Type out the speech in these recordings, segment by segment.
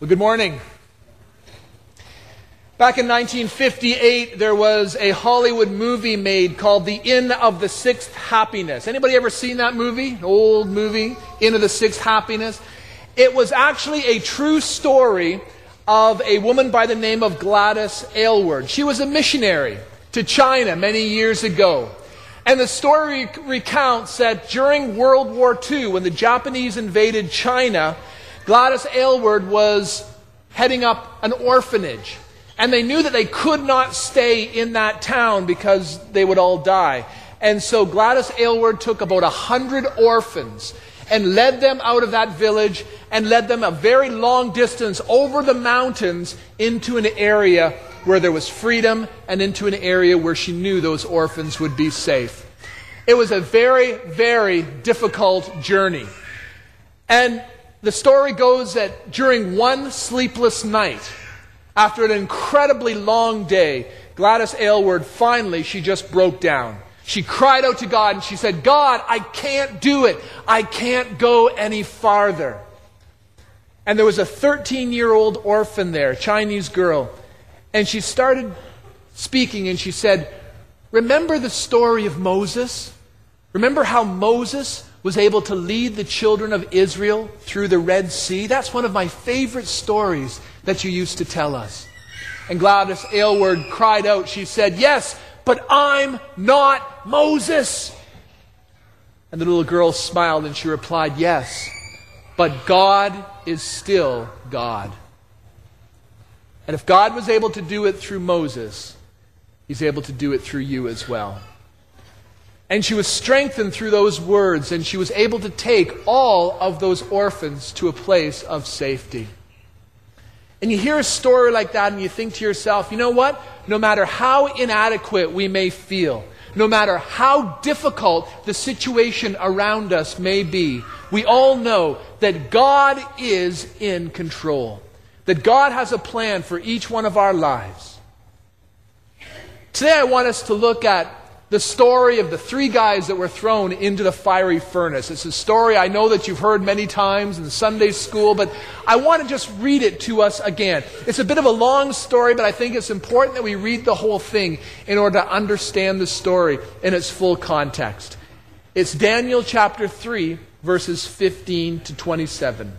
Well, good morning. Back in 1958, there was a Hollywood movie made called The Inn of the Sixth Happiness. Anybody ever seen that movie? Old movie, Inn of the Sixth Happiness. It was actually a true story of a woman by the name of Gladys Aylward. She was a missionary to China many years ago. And the story recounts that during World War II, when the Japanese invaded China, Gladys Aylward was heading up an orphanage. And they knew that they could not stay in that town because they would all die. And so Gladys Aylward took about a hundred orphans and led them out of that village and led them a very long distance over the mountains into an area where there was freedom and into an area where she knew those orphans would be safe. It was a very, very difficult journey. And the story goes that during one sleepless night, after an incredibly long day, Gladys Aylward finally, she just broke down. She cried out to God and she said, God, I can't do it. I can't go any farther. And there was a 13 year old orphan there, Chinese girl. And she started speaking and she said, Remember the story of Moses? Remember how Moses was able to lead the children of Israel through the Red Sea. That's one of my favorite stories that you used to tell us. And Gladys Aylward cried out, she said, Yes, but I'm not Moses. And the little girl smiled and she replied, Yes, but God is still God. And if God was able to do it through Moses, He's able to do it through you as well. And she was strengthened through those words, and she was able to take all of those orphans to a place of safety. And you hear a story like that, and you think to yourself, you know what? No matter how inadequate we may feel, no matter how difficult the situation around us may be, we all know that God is in control, that God has a plan for each one of our lives. Today, I want us to look at the story of the three guys that were thrown into the fiery furnace. It's a story I know that you've heard many times in Sunday school, but I want to just read it to us again. It's a bit of a long story, but I think it's important that we read the whole thing in order to understand the story in its full context. It's Daniel chapter 3, verses 15 to 27.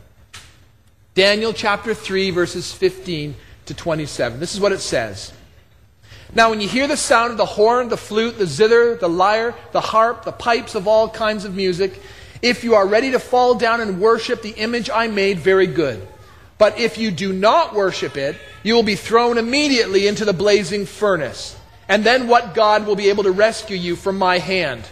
Daniel chapter 3, verses 15 to 27. This is what it says. Now, when you hear the sound of the horn, the flute, the zither, the lyre, the harp, the pipes of all kinds of music, if you are ready to fall down and worship the image I made, very good. But if you do not worship it, you will be thrown immediately into the blazing furnace. And then what God will be able to rescue you from my hand?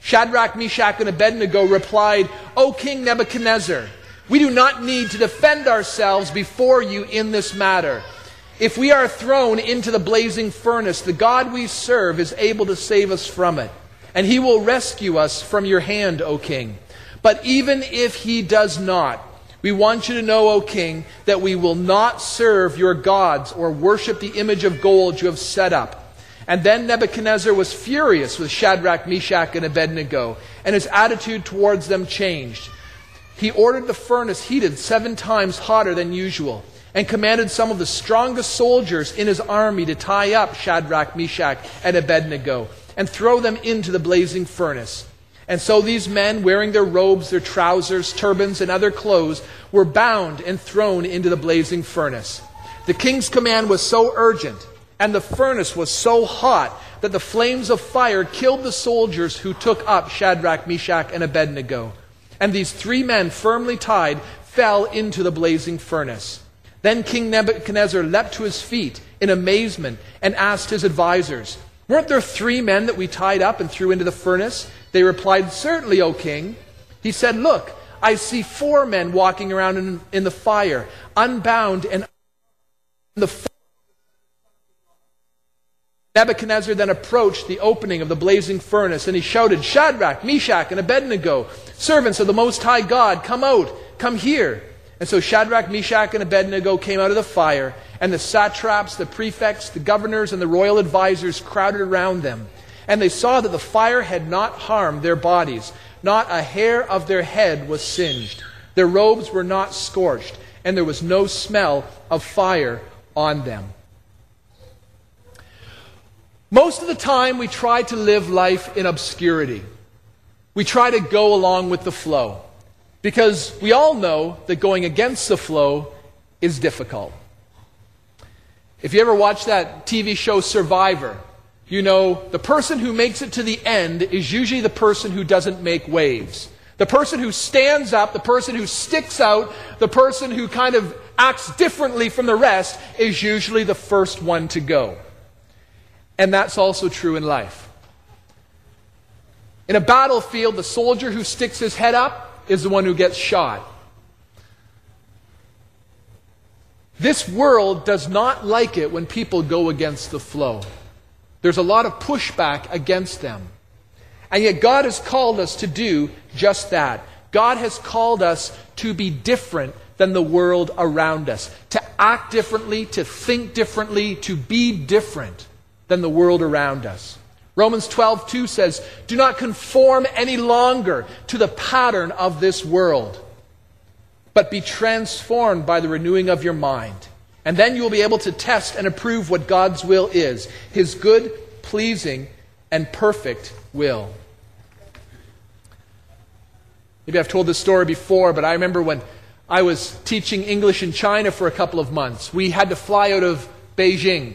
Shadrach, Meshach, and Abednego replied, O King Nebuchadnezzar, we do not need to defend ourselves before you in this matter. If we are thrown into the blazing furnace, the God we serve is able to save us from it, and he will rescue us from your hand, O king. But even if he does not, we want you to know, O king, that we will not serve your gods or worship the image of gold you have set up. And then Nebuchadnezzar was furious with Shadrach, Meshach, and Abednego, and his attitude towards them changed. He ordered the furnace heated seven times hotter than usual and commanded some of the strongest soldiers in his army to tie up Shadrach, Meshach, and Abednego and throw them into the blazing furnace. And so these men, wearing their robes, their trousers, turbans, and other clothes, were bound and thrown into the blazing furnace. The king's command was so urgent, and the furnace was so hot, that the flames of fire killed the soldiers who took up Shadrach, Meshach, and Abednego. And these three men, firmly tied, fell into the blazing furnace. Then King Nebuchadnezzar leapt to his feet in amazement and asked his advisers, Weren't there three men that we tied up and threw into the furnace? They replied, Certainly, O king. He said, Look, I see four men walking around in, in the fire, unbound and the Nebuchadnezzar then approached the opening of the blazing furnace and he shouted, Shadrach, Meshach, and Abednego, servants of the Most High God, come out, come here. And so Shadrach, Meshach, and Abednego came out of the fire, and the satraps, the prefects, the governors, and the royal advisers crowded around them. And they saw that the fire had not harmed their bodies, not a hair of their head was singed. Their robes were not scorched, and there was no smell of fire on them. Most of the time, we try to live life in obscurity. We try to go along with the flow. Because we all know that going against the flow is difficult. If you ever watch that TV show Survivor, you know the person who makes it to the end is usually the person who doesn't make waves. The person who stands up, the person who sticks out, the person who kind of acts differently from the rest is usually the first one to go. And that's also true in life. In a battlefield, the soldier who sticks his head up is the one who gets shot. This world does not like it when people go against the flow. There's a lot of pushback against them. And yet, God has called us to do just that. God has called us to be different than the world around us, to act differently, to think differently, to be different than the world around us. Romans 12:2 says, "Do not conform any longer to the pattern of this world, but be transformed by the renewing of your mind. And then you will be able to test and approve what God's will is, his good, pleasing, and perfect will." Maybe I've told this story before, but I remember when I was teaching English in China for a couple of months. We had to fly out of Beijing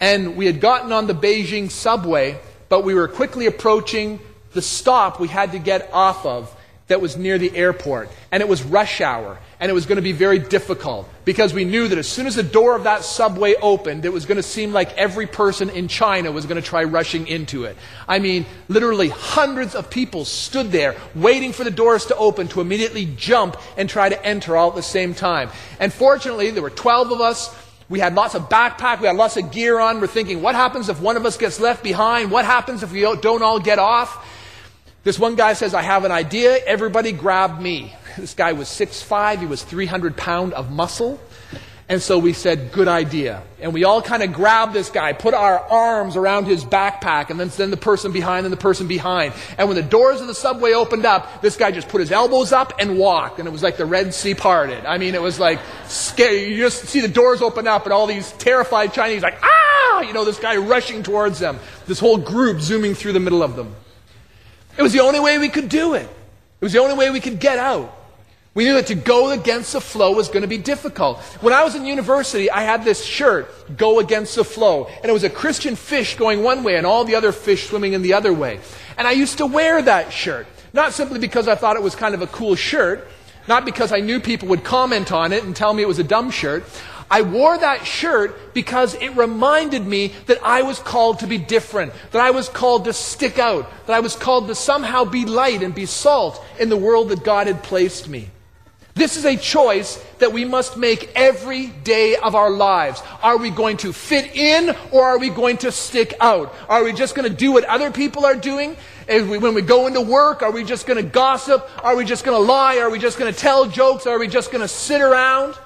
and we had gotten on the Beijing subway, but we were quickly approaching the stop we had to get off of that was near the airport. And it was rush hour. And it was going to be very difficult because we knew that as soon as the door of that subway opened, it was going to seem like every person in China was going to try rushing into it. I mean, literally hundreds of people stood there waiting for the doors to open to immediately jump and try to enter all at the same time. And fortunately, there were 12 of us. We had lots of backpack. We had lots of gear on. We're thinking, what happens if one of us gets left behind? What happens if we don't all get off? This one guy says, I have an idea. Everybody grab me. This guy was 6'5. He was 300 pound of muscle. And so we said, good idea. And we all kind of grabbed this guy, put our arms around his backpack, and then, then the person behind and the person behind. And when the doors of the subway opened up, this guy just put his elbows up and walked. And it was like the Red Sea parted. I mean, it was like scary. You just see the doors open up and all these terrified Chinese like, ah! You know, this guy rushing towards them. This whole group zooming through the middle of them. It was the only way we could do it. It was the only way we could get out. We knew that to go against the flow was going to be difficult. When I was in university, I had this shirt, Go Against the Flow. And it was a Christian fish going one way and all the other fish swimming in the other way. And I used to wear that shirt. Not simply because I thought it was kind of a cool shirt, not because I knew people would comment on it and tell me it was a dumb shirt. I wore that shirt because it reminded me that I was called to be different, that I was called to stick out, that I was called to somehow be light and be salt in the world that God had placed me. This is a choice that we must make every day of our lives. Are we going to fit in or are we going to stick out? Are we just going to do what other people are doing? We, when we go into work, are we just going to gossip? Are we just going to lie? Are we just going to tell jokes? Are we just going to sit around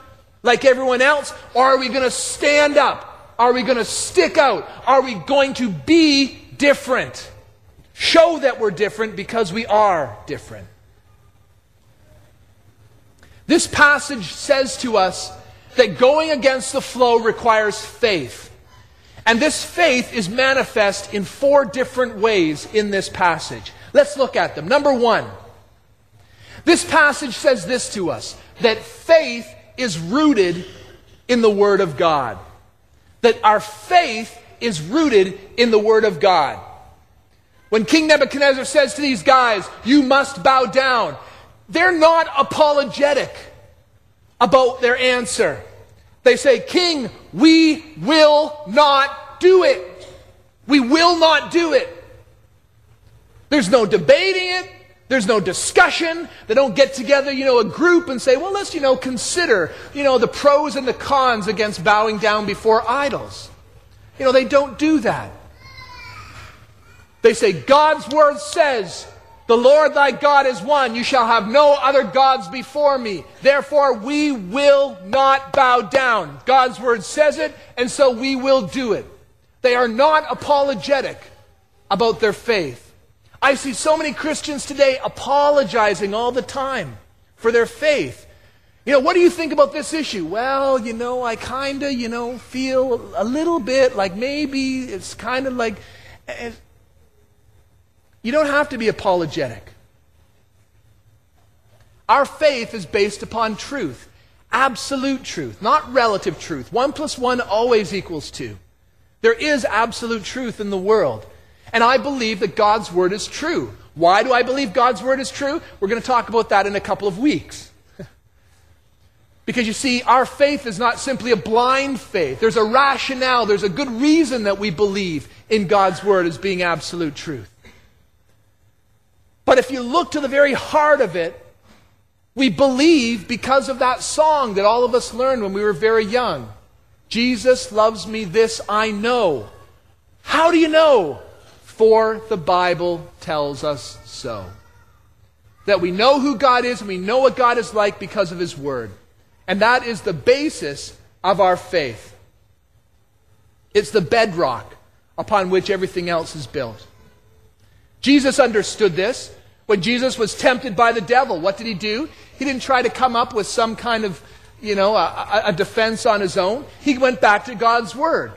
like everyone else? Or are we going to stand up? Are we going to stick out? Are we going to be different? Show that we're different because we are different. This passage says to us that going against the flow requires faith. And this faith is manifest in four different ways in this passage. Let's look at them. Number one, this passage says this to us that faith is rooted in the Word of God. That our faith is rooted in the Word of God. When King Nebuchadnezzar says to these guys, You must bow down, they're not apologetic about their answer. They say, King, we will not do it. We will not do it. There's no debating it. There's no discussion. They don't get together, you know, a group and say, well, let's, you know, consider, you know, the pros and the cons against bowing down before idols. You know, they don't do that. They say, God's word says, the Lord thy God is one. You shall have no other gods before me. Therefore, we will not bow down. God's word says it, and so we will do it. They are not apologetic about their faith. I see so many Christians today apologizing all the time for their faith. You know, what do you think about this issue? Well, you know, I kind of, you know, feel a little bit like maybe it's kind of like. Eh, You don't have to be apologetic. Our faith is based upon truth, absolute truth, not relative truth. One plus one always equals two. There is absolute truth in the world. And I believe that God's word is true. Why do I believe God's word is true? We're going to talk about that in a couple of weeks. because you see, our faith is not simply a blind faith. There's a rationale, there's a good reason that we believe in God's word as being absolute truth. But if you look to the very heart of it, we believe because of that song that all of us learned when we were very young. Jesus loves me, this I know. How do you know? For the Bible tells us so. That we know who God is and we know what God is like because of His Word. And that is the basis of our faith. It's the bedrock upon which everything else is built. Jesus understood this. When Jesus was tempted by the devil, what did he do? He didn't try to come up with some kind of, you know, a, a defense on his own. He went back to God's word.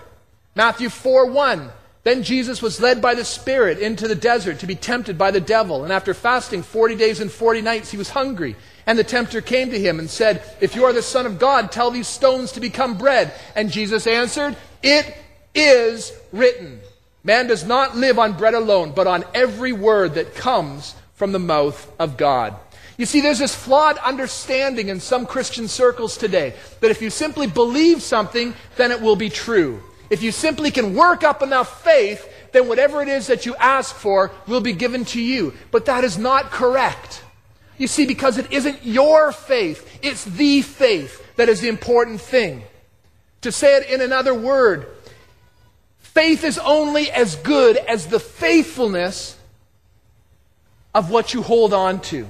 Matthew 4 1. Then Jesus was led by the Spirit into the desert to be tempted by the devil. And after fasting 40 days and 40 nights, he was hungry. And the tempter came to him and said, If you are the Son of God, tell these stones to become bread. And Jesus answered, It is written. Man does not live on bread alone, but on every word that comes from the mouth of God. You see, there's this flawed understanding in some Christian circles today that if you simply believe something, then it will be true. If you simply can work up enough faith, then whatever it is that you ask for will be given to you. But that is not correct. You see, because it isn't your faith, it's the faith that is the important thing. To say it in another word, faith is only as good as the faithfulness of what you hold on to.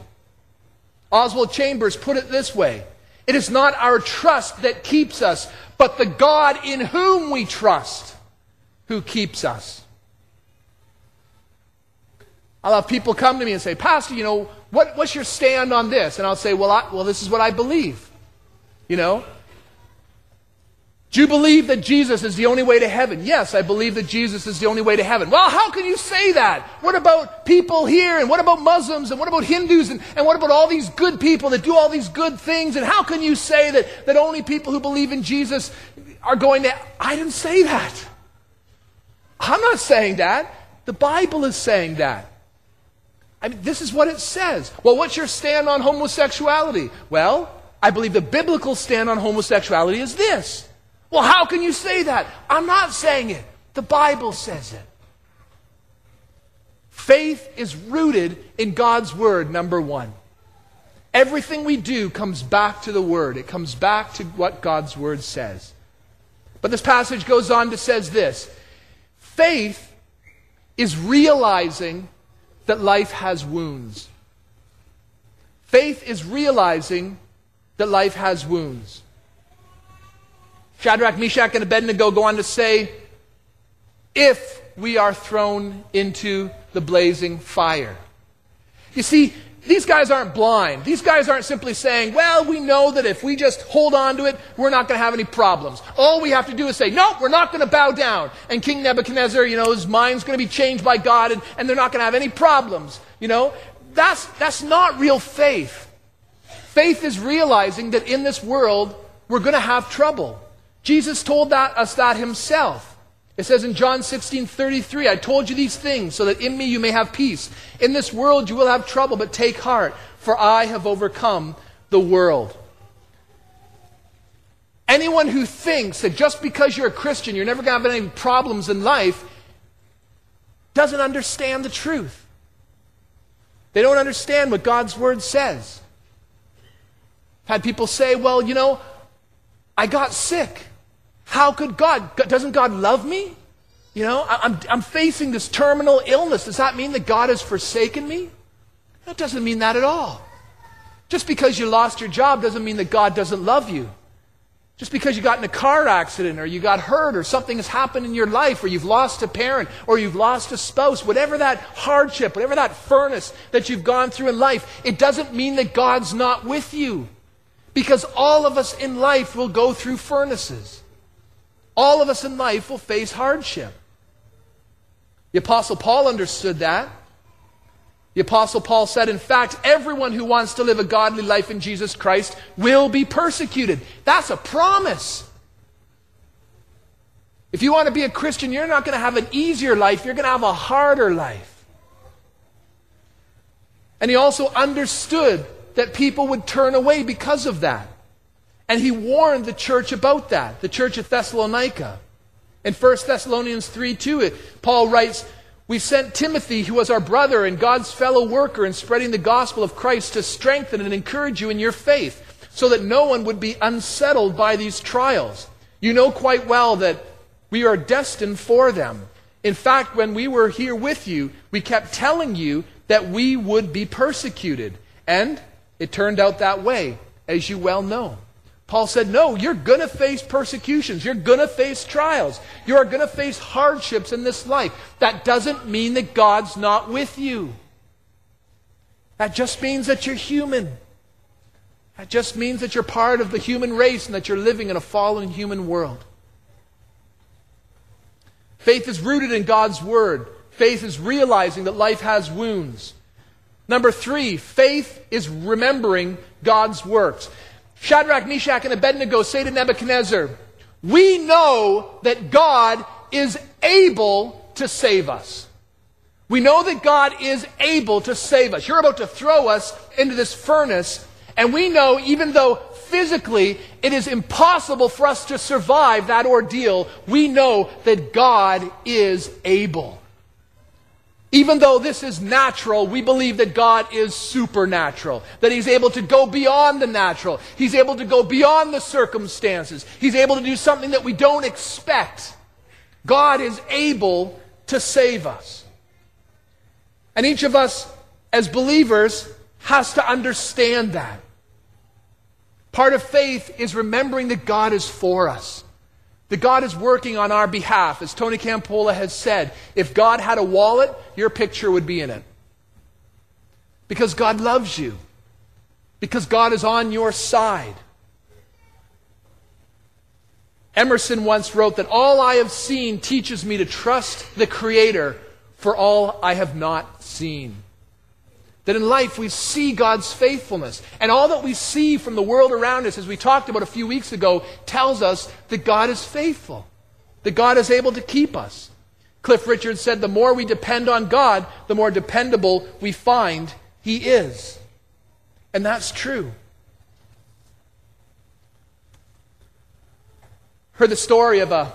Oswald Chambers put it this way It is not our trust that keeps us, but the God in whom we trust who keeps us. I'll have people come to me and say, Pastor, you know, what, what's your stand on this? And I'll say, well, I, well, this is what I believe. You know, do you believe that Jesus is the only way to heaven? Yes, I believe that Jesus is the only way to heaven. Well, how can you say that? What about people here? And what about Muslims? And what about Hindus? And, and what about all these good people that do all these good things? And how can you say that, that only people who believe in Jesus are going to. I didn't say that. I'm not saying that. The Bible is saying that. I mean, this is what it says. Well, what's your stand on homosexuality? Well, I believe the biblical stand on homosexuality is this. Well, how can you say that? I'm not saying it. The Bible says it. Faith is rooted in God's Word, number one. Everything we do comes back to the Word, it comes back to what God's Word says. But this passage goes on to says this faith is realizing that life has wounds. Faith is realizing that life has wounds. Shadrach, Meshach, and Abednego go on to say, if we are thrown into the blazing fire. You see, these guys aren't blind. These guys aren't simply saying, well, we know that if we just hold on to it, we're not going to have any problems. All we have to do is say, no, we're not going to bow down. And King Nebuchadnezzar, you know, his mind's going to be changed by God and, and they're not going to have any problems. You know, that's, that's not real faith. Faith is realizing that in this world, we're going to have trouble. Jesus told that, us that himself. It says in John 16 33, I told you these things so that in me you may have peace. In this world you will have trouble, but take heart, for I have overcome the world. Anyone who thinks that just because you're a Christian you're never going to have any problems in life doesn't understand the truth. They don't understand what God's Word says. I've had people say, well, you know, I got sick. How could God? Doesn't God love me? You know, I'm, I'm facing this terminal illness. Does that mean that God has forsaken me? That doesn't mean that at all. Just because you lost your job doesn't mean that God doesn't love you. Just because you got in a car accident or you got hurt or something has happened in your life or you've lost a parent or you've lost a spouse, whatever that hardship, whatever that furnace that you've gone through in life, it doesn't mean that God's not with you. Because all of us in life will go through furnaces. All of us in life will face hardship. The Apostle Paul understood that. The Apostle Paul said, in fact, everyone who wants to live a godly life in Jesus Christ will be persecuted. That's a promise. If you want to be a Christian, you're not going to have an easier life, you're going to have a harder life. And he also understood that people would turn away because of that. And he warned the church about that, the church of Thessalonica. In 1 Thessalonians 3 2, Paul writes, we sent Timothy, who was our brother and God's fellow worker in spreading the gospel of Christ, to strengthen and encourage you in your faith, so that no one would be unsettled by these trials. You know quite well that we are destined for them. In fact, when we were here with you, we kept telling you that we would be persecuted. And it turned out that way, as you well know. Paul said, No, you're going to face persecutions. You're going to face trials. You are going to face hardships in this life. That doesn't mean that God's not with you. That just means that you're human. That just means that you're part of the human race and that you're living in a fallen human world. Faith is rooted in God's Word. Faith is realizing that life has wounds. Number three, faith is remembering God's works. Shadrach, Meshach, and Abednego say to Nebuchadnezzar, We know that God is able to save us. We know that God is able to save us. You're about to throw us into this furnace, and we know, even though physically it is impossible for us to survive that ordeal, we know that God is able. Even though this is natural, we believe that God is supernatural, that He's able to go beyond the natural. He's able to go beyond the circumstances. He's able to do something that we don't expect. God is able to save us. And each of us, as believers, has to understand that. Part of faith is remembering that God is for us. That God is working on our behalf. As Tony Campolo has said, if God had a wallet, your picture would be in it. Because God loves you. Because God is on your side. Emerson once wrote that all I have seen teaches me to trust the Creator for all I have not seen. That in life we see God's faithfulness. And all that we see from the world around us, as we talked about a few weeks ago, tells us that God is faithful, that God is able to keep us. Cliff Richard said, the more we depend on God, the more dependable we find He is. And that's true. Heard the story of a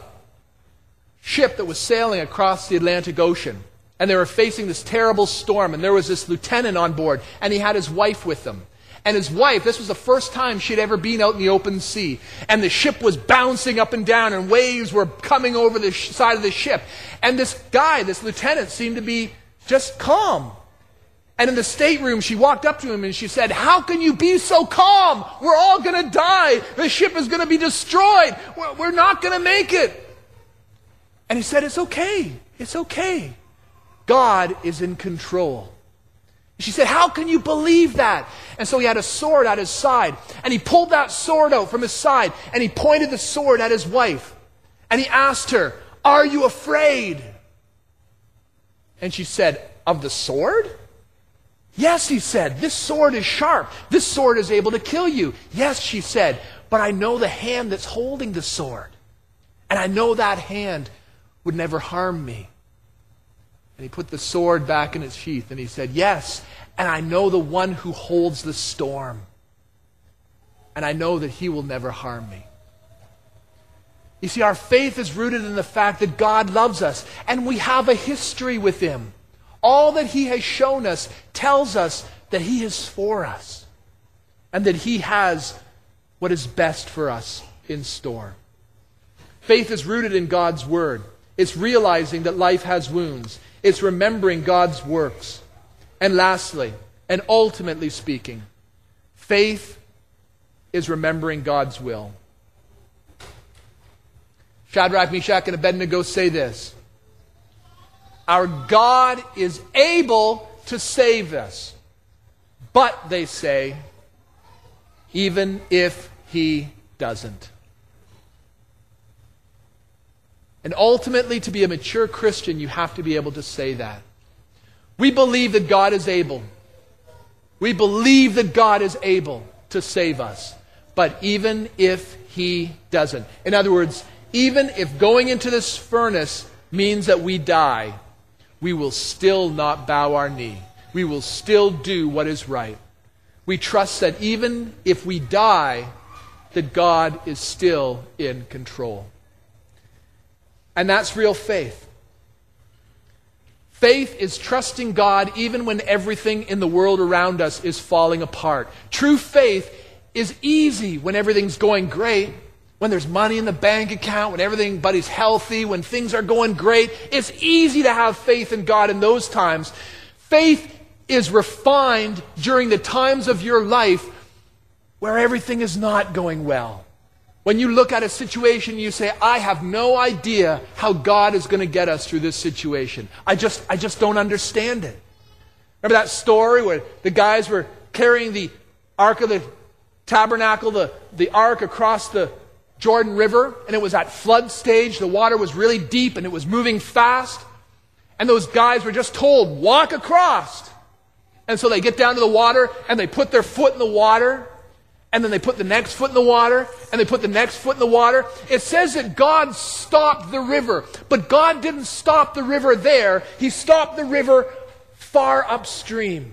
ship that was sailing across the Atlantic Ocean and they were facing this terrible storm, and there was this lieutenant on board, and he had his wife with him. And his wife, this was the first time she'd ever been out in the open sea. And the ship was bouncing up and down, and waves were coming over the sh- side of the ship. And this guy, this lieutenant, seemed to be just calm. And in the stateroom, she walked up to him and she said, How can you be so calm? We're all going to die. The ship is going to be destroyed. We're, we're not going to make it. And he said, It's okay. It's okay. God is in control. She said, How can you believe that? And so he had a sword at his side, and he pulled that sword out from his side, and he pointed the sword at his wife. And he asked her, Are you afraid? And she said, Of the sword? Yes, he said, This sword is sharp. This sword is able to kill you. Yes, she said, But I know the hand that's holding the sword. And I know that hand would never harm me. And he put the sword back in its sheath and he said, Yes, and I know the one who holds the storm. And I know that he will never harm me. You see, our faith is rooted in the fact that God loves us and we have a history with him. All that he has shown us tells us that he is for us and that he has what is best for us in store. Faith is rooted in God's word. It's realizing that life has wounds. It's remembering God's works. And lastly, and ultimately speaking, faith is remembering God's will. Shadrach, Meshach, and Abednego say this Our God is able to save us. But, they say, even if he doesn't. And ultimately, to be a mature Christian, you have to be able to say that. We believe that God is able. We believe that God is able to save us. But even if he doesn't. In other words, even if going into this furnace means that we die, we will still not bow our knee. We will still do what is right. We trust that even if we die, that God is still in control. And that's real faith. Faith is trusting God even when everything in the world around us is falling apart. True faith is easy when everything's going great, when there's money in the bank account, when everybody's healthy, when things are going great. It's easy to have faith in God in those times. Faith is refined during the times of your life where everything is not going well. When you look at a situation, you say, I have no idea how God is going to get us through this situation. I just, I just don't understand it. Remember that story where the guys were carrying the Ark of the Tabernacle, the, the Ark across the Jordan River, and it was at flood stage. The water was really deep and it was moving fast. And those guys were just told, walk across. And so they get down to the water and they put their foot in the water and then they put the next foot in the water, and they put the next foot in the water. It says that God stopped the river, but God didn't stop the river there. He stopped the river far upstream.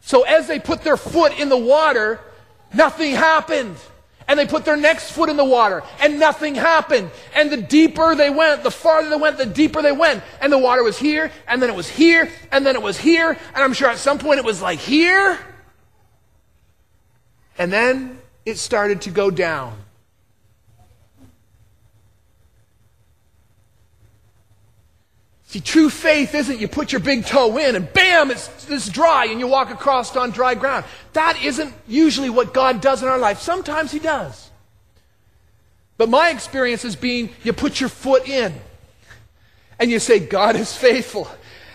So as they put their foot in the water, nothing happened. And they put their next foot in the water, and nothing happened. And the deeper they went, the farther they went, the deeper they went. And the water was here, and then it was here, and then it was here, and I'm sure at some point it was like here. And then it started to go down. See, true faith isn't you put your big toe in and bam, it's, it's dry and you walk across on dry ground. That isn't usually what God does in our life. Sometimes He does. But my experience has been you put your foot in and you say, God is faithful.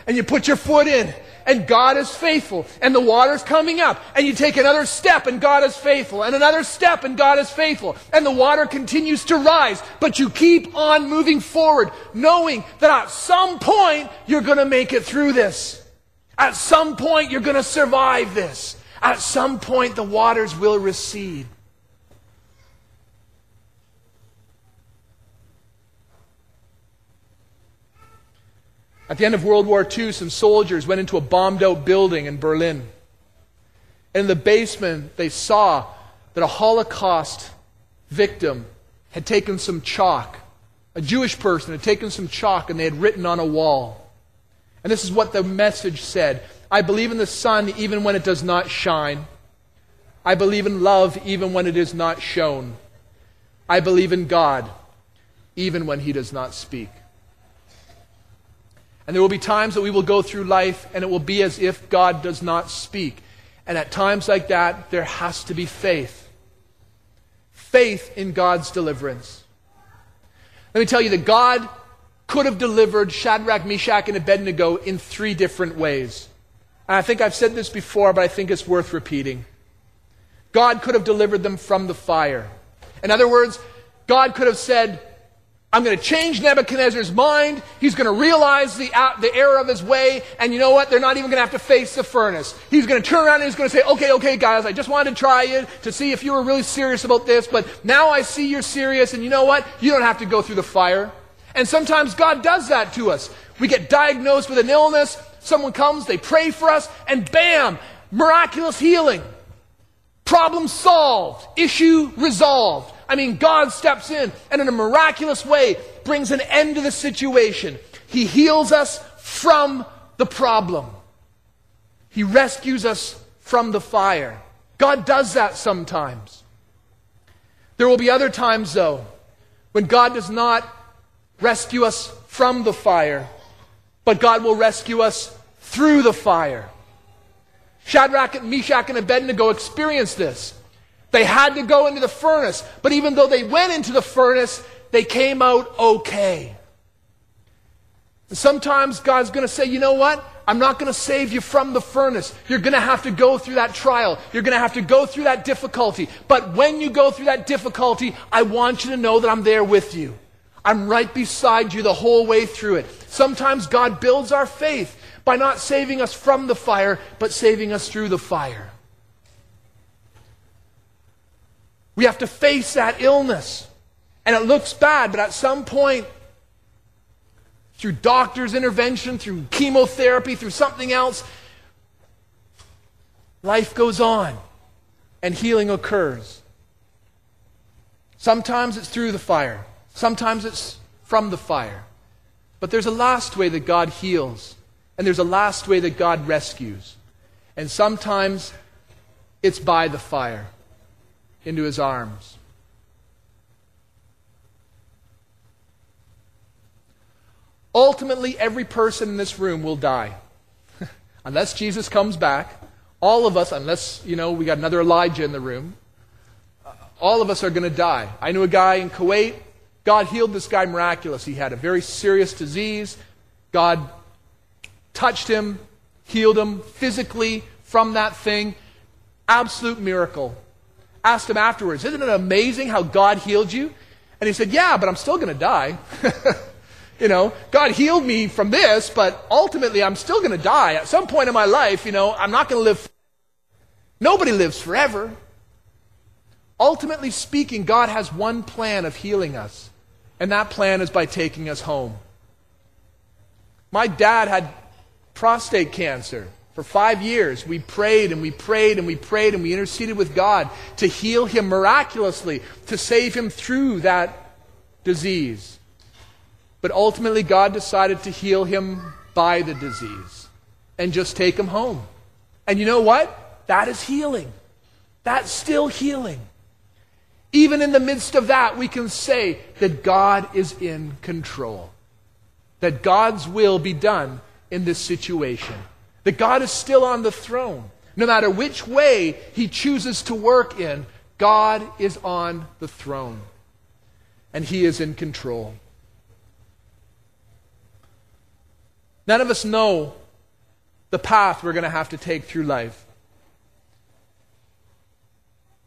And you put your foot in and God is faithful, and the water's coming up, and you take another step, and God is faithful, and another step, and God is faithful, and the water continues to rise, but you keep on moving forward, knowing that at some point you're going to make it through this. At some point you're going to survive this. At some point the waters will recede. At the end of World War II, some soldiers went into a bombed out building in Berlin. In the basement, they saw that a Holocaust victim had taken some chalk. A Jewish person had taken some chalk and they had written on a wall. And this is what the message said I believe in the sun even when it does not shine. I believe in love even when it is not shown. I believe in God even when he does not speak. And there will be times that we will go through life and it will be as if God does not speak. And at times like that, there has to be faith. Faith in God's deliverance. Let me tell you that God could have delivered Shadrach, Meshach, and Abednego in three different ways. And I think I've said this before, but I think it's worth repeating. God could have delivered them from the fire. In other words, God could have said, I'm going to change Nebuchadnezzar's mind. He's going to realize the, uh, the error of his way. And you know what? They're not even going to have to face the furnace. He's going to turn around and he's going to say, okay, okay, guys, I just wanted to try you to see if you were really serious about this. But now I see you're serious. And you know what? You don't have to go through the fire. And sometimes God does that to us. We get diagnosed with an illness. Someone comes, they pray for us, and bam, miraculous healing. Problem solved. Issue resolved. I mean, God steps in and in a miraculous way brings an end to the situation. He heals us from the problem. He rescues us from the fire. God does that sometimes. There will be other times, though, when God does not rescue us from the fire, but God will rescue us through the fire. Shadrach, Meshach, and Abednego experienced this. They had to go into the furnace. But even though they went into the furnace, they came out okay. Sometimes God's going to say, you know what? I'm not going to save you from the furnace. You're going to have to go through that trial. You're going to have to go through that difficulty. But when you go through that difficulty, I want you to know that I'm there with you. I'm right beside you the whole way through it. Sometimes God builds our faith by not saving us from the fire, but saving us through the fire. We have to face that illness. And it looks bad, but at some point, through doctor's intervention, through chemotherapy, through something else, life goes on and healing occurs. Sometimes it's through the fire, sometimes it's from the fire. But there's a last way that God heals, and there's a last way that God rescues. And sometimes it's by the fire into his arms. Ultimately, every person in this room will die. unless Jesus comes back, all of us, unless, you know, we got another Elijah in the room, uh, all of us are going to die. I knew a guy in Kuwait. God healed this guy miraculously. He had a very serious disease. God touched him, healed him physically from that thing. Absolute miracle. Asked him afterwards, Isn't it amazing how God healed you? And he said, Yeah, but I'm still going to die. You know, God healed me from this, but ultimately I'm still going to die. At some point in my life, you know, I'm not going to live. Nobody lives forever. Ultimately speaking, God has one plan of healing us, and that plan is by taking us home. My dad had prostate cancer. For five years, we prayed and we prayed and we prayed and we interceded with God to heal him miraculously, to save him through that disease. But ultimately, God decided to heal him by the disease and just take him home. And you know what? That is healing. That's still healing. Even in the midst of that, we can say that God is in control, that God's will be done in this situation, that God is still on the throne. No matter which way he chooses to work in, God is on the throne, and he is in control. None of us know the path we're going to have to take through life.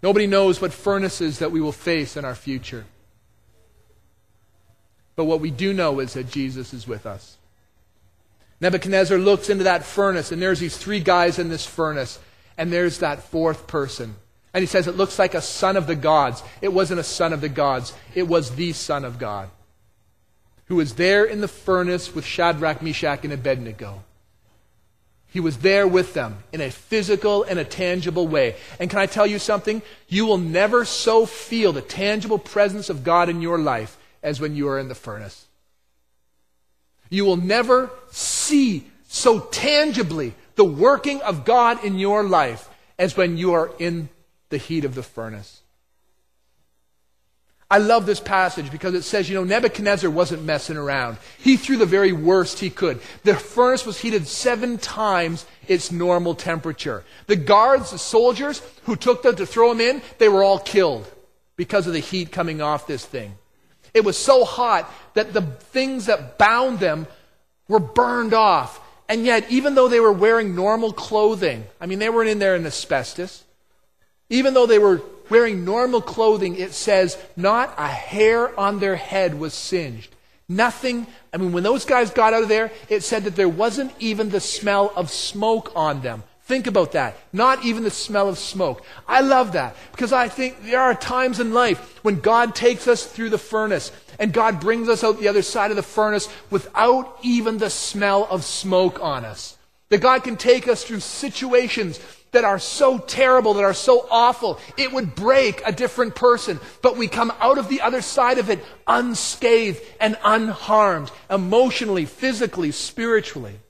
Nobody knows what furnaces that we will face in our future. But what we do know is that Jesus is with us. Nebuchadnezzar looks into that furnace, and there's these three guys in this furnace, and there's that fourth person. And he says, It looks like a son of the gods. It wasn't a son of the gods, it was the Son of God who was there in the furnace with Shadrach, Meshach, and Abednego. He was there with them in a physical and a tangible way. And can I tell you something? You will never so feel the tangible presence of God in your life as when you are in the furnace. You will never see so tangibly the working of God in your life as when you are in the heat of the furnace. I love this passage because it says, you know, Nebuchadnezzar wasn't messing around. He threw the very worst he could. The furnace was heated seven times its normal temperature. The guards, the soldiers who took them to throw him in, they were all killed because of the heat coming off this thing. It was so hot that the things that bound them were burned off. And yet, even though they were wearing normal clothing, I mean, they weren't in there in asbestos, even though they were wearing normal clothing, it says not a hair on their head was singed. Nothing. I mean, when those guys got out of there, it said that there wasn't even the smell of smoke on them. Think about that. Not even the smell of smoke. I love that because I think there are times in life when God takes us through the furnace and God brings us out the other side of the furnace without even the smell of smoke on us. That God can take us through situations that are so terrible, that are so awful, it would break a different person. But we come out of the other side of it unscathed and unharmed, emotionally, physically, spiritually.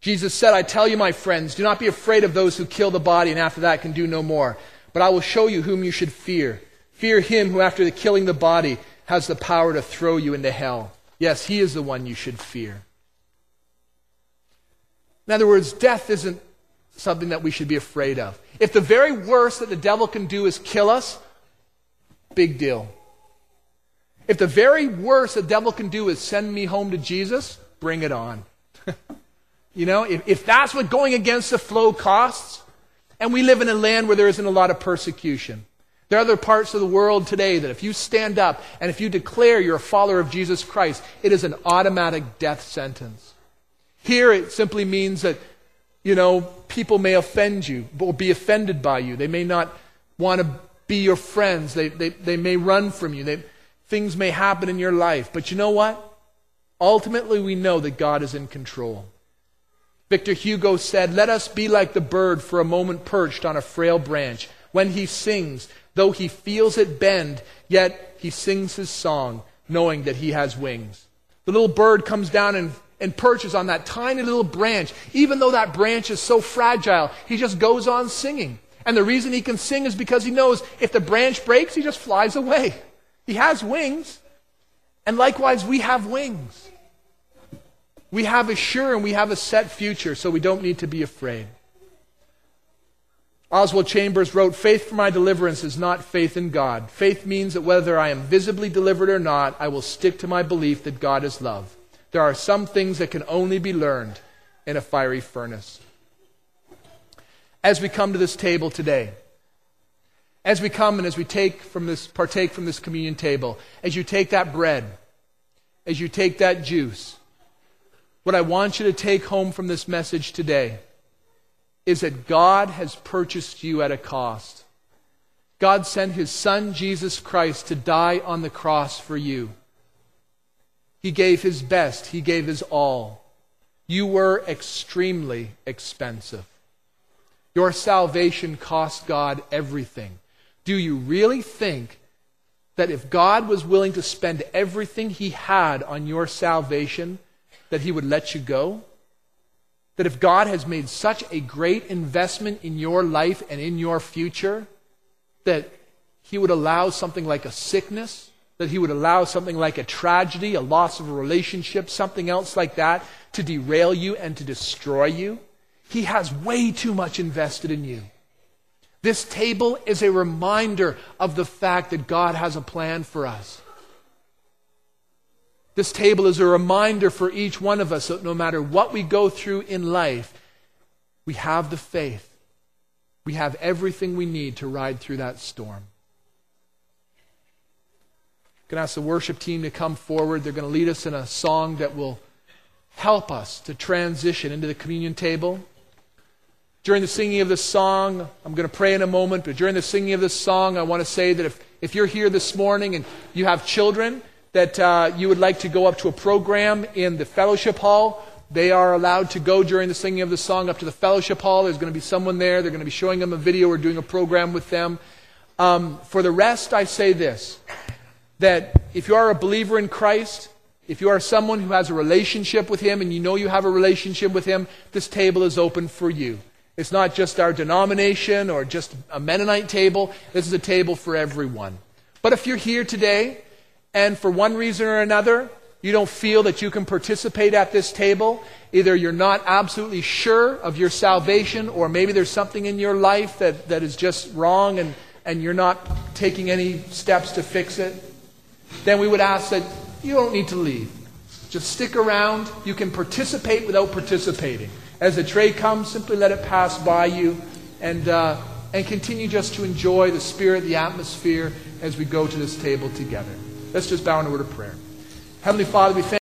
Jesus said, I tell you, my friends, do not be afraid of those who kill the body and after that can do no more. But I will show you whom you should fear. Fear him who, after the killing the body, has the power to throw you into hell. Yes, he is the one you should fear. In other words, death isn't something that we should be afraid of. If the very worst that the devil can do is kill us, big deal. If the very worst the devil can do is send me home to Jesus, bring it on. you know, if, if that's what going against the flow costs, and we live in a land where there isn't a lot of persecution. There are other parts of the world today that if you stand up and if you declare you're a follower of Jesus Christ, it is an automatic death sentence. Here it simply means that, you know, people may offend you or be offended by you. They may not want to be your friends. They, they, they may run from you. They, things may happen in your life. But you know what? Ultimately, we know that God is in control. Victor Hugo said, Let us be like the bird for a moment perched on a frail branch. When he sings, though he feels it bend, yet he sings his song, knowing that he has wings. The little bird comes down and, and perches on that tiny little branch. Even though that branch is so fragile, he just goes on singing. And the reason he can sing is because he knows if the branch breaks, he just flies away. He has wings. And likewise, we have wings. We have a sure and we have a set future, so we don't need to be afraid. Oswald Chambers wrote, Faith for my deliverance is not faith in God. Faith means that whether I am visibly delivered or not, I will stick to my belief that God is love. There are some things that can only be learned in a fiery furnace. As we come to this table today, as we come and as we take from this, partake from this communion table, as you take that bread, as you take that juice, what I want you to take home from this message today is that God has purchased you at a cost. God sent his son, Jesus Christ, to die on the cross for you. He gave his best, he gave his all. You were extremely expensive. Your salvation cost God everything. Do you really think that if God was willing to spend everything he had on your salvation, that he would let you go? That if God has made such a great investment in your life and in your future, that he would allow something like a sickness, that he would allow something like a tragedy, a loss of a relationship, something else like that to derail you and to destroy you? He has way too much invested in you. This table is a reminder of the fact that God has a plan for us. This table is a reminder for each one of us that no matter what we go through in life, we have the faith. We have everything we need to ride through that storm. I'm going to ask the worship team to come forward. They're going to lead us in a song that will help us to transition into the communion table. During the singing of this song, I'm going to pray in a moment, but during the singing of this song, I want to say that if, if you're here this morning and you have children, that uh, you would like to go up to a program in the fellowship hall, they are allowed to go during the singing of the song up to the fellowship hall. There's going to be someone there. They're going to be showing them a video or doing a program with them. Um, for the rest, I say this that if you are a believer in Christ, if you are someone who has a relationship with Him and you know you have a relationship with Him, this table is open for you. It's not just our denomination or just a Mennonite table. This is a table for everyone. But if you're here today and for one reason or another, you don't feel that you can participate at this table, either you're not absolutely sure of your salvation, or maybe there's something in your life that, that is just wrong and, and you're not taking any steps to fix it, then we would ask that you don't need to leave. Just stick around. You can participate without participating. As the tray comes, simply let it pass by you and, uh, and continue just to enjoy the spirit, the atmosphere as we go to this table together. Let's just bow in a word of prayer. Heavenly Father, we thank